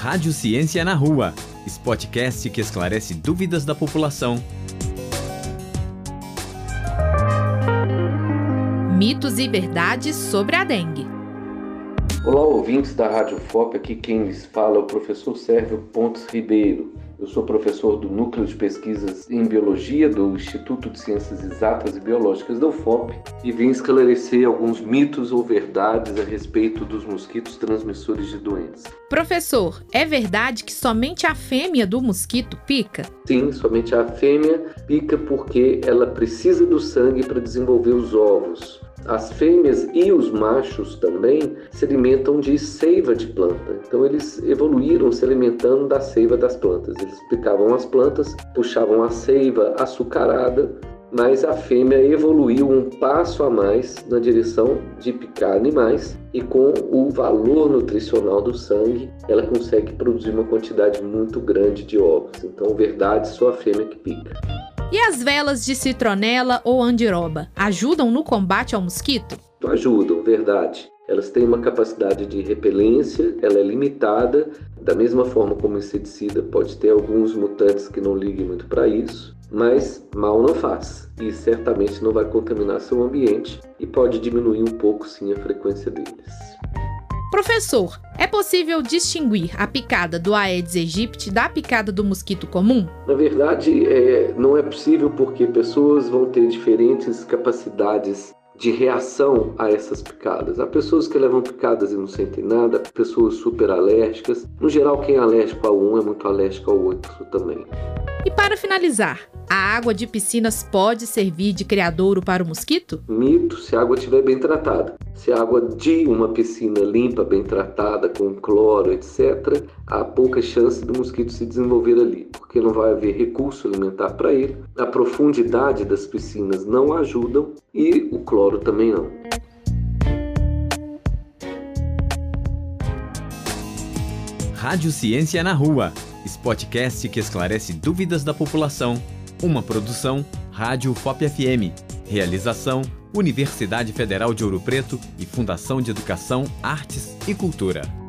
Rádio Ciência na Rua, podcast que esclarece dúvidas da população. Mitos e verdades sobre a dengue. Olá, ouvintes da Rádio FOP, aqui quem lhes fala é o professor Sérgio Pontes Ribeiro. Eu sou professor do Núcleo de Pesquisas em Biologia do Instituto de Ciências Exatas e Biológicas da UFOP e vim esclarecer alguns mitos ou verdades a respeito dos mosquitos transmissores de doenças. Professor, é verdade que somente a fêmea do mosquito pica? Sim, somente a fêmea pica porque ela precisa do sangue para desenvolver os ovos. As fêmeas e os machos também se alimentam de seiva de planta. Então eles evoluíram se alimentando da seiva das plantas. Eles picavam as plantas, puxavam a seiva açucarada, mas a fêmea evoluiu um passo a mais na direção de picar animais e com o valor nutricional do sangue, ela consegue produzir uma quantidade muito grande de ovos. Então, verdade, só a fêmea que pica. E as velas de citronela ou andiroba ajudam no combate ao mosquito? Ajudam, verdade. Elas têm uma capacidade de repelência, ela é limitada, da mesma forma como o inseticida pode ter alguns mutantes que não liguem muito para isso, mas mal não faz e certamente não vai contaminar seu ambiente e pode diminuir um pouco sim a frequência deles. Professor, é possível distinguir a picada do Aedes aegypti da picada do mosquito comum? Na verdade, é, não é possível porque pessoas vão ter diferentes capacidades de reação a essas picadas. Há pessoas que levam picadas e não sentem nada, pessoas super alérgicas. No geral, quem é alérgico a um é muito alérgico ao outro também. E para finalizar, a água de piscinas pode servir de criadouro para o mosquito? Mito, se a água estiver bem tratada. Se a água de uma piscina limpa, bem tratada, com cloro, etc., há pouca chance do mosquito se desenvolver ali, porque não vai haver recurso alimentar para ele. A profundidade das piscinas não ajudam e o cloro também não. Rádio Ciência na Rua podcast que esclarece dúvidas da população. Uma produção Rádio FOP FM. Realização Universidade Federal de Ouro Preto e Fundação de Educação, Artes e Cultura.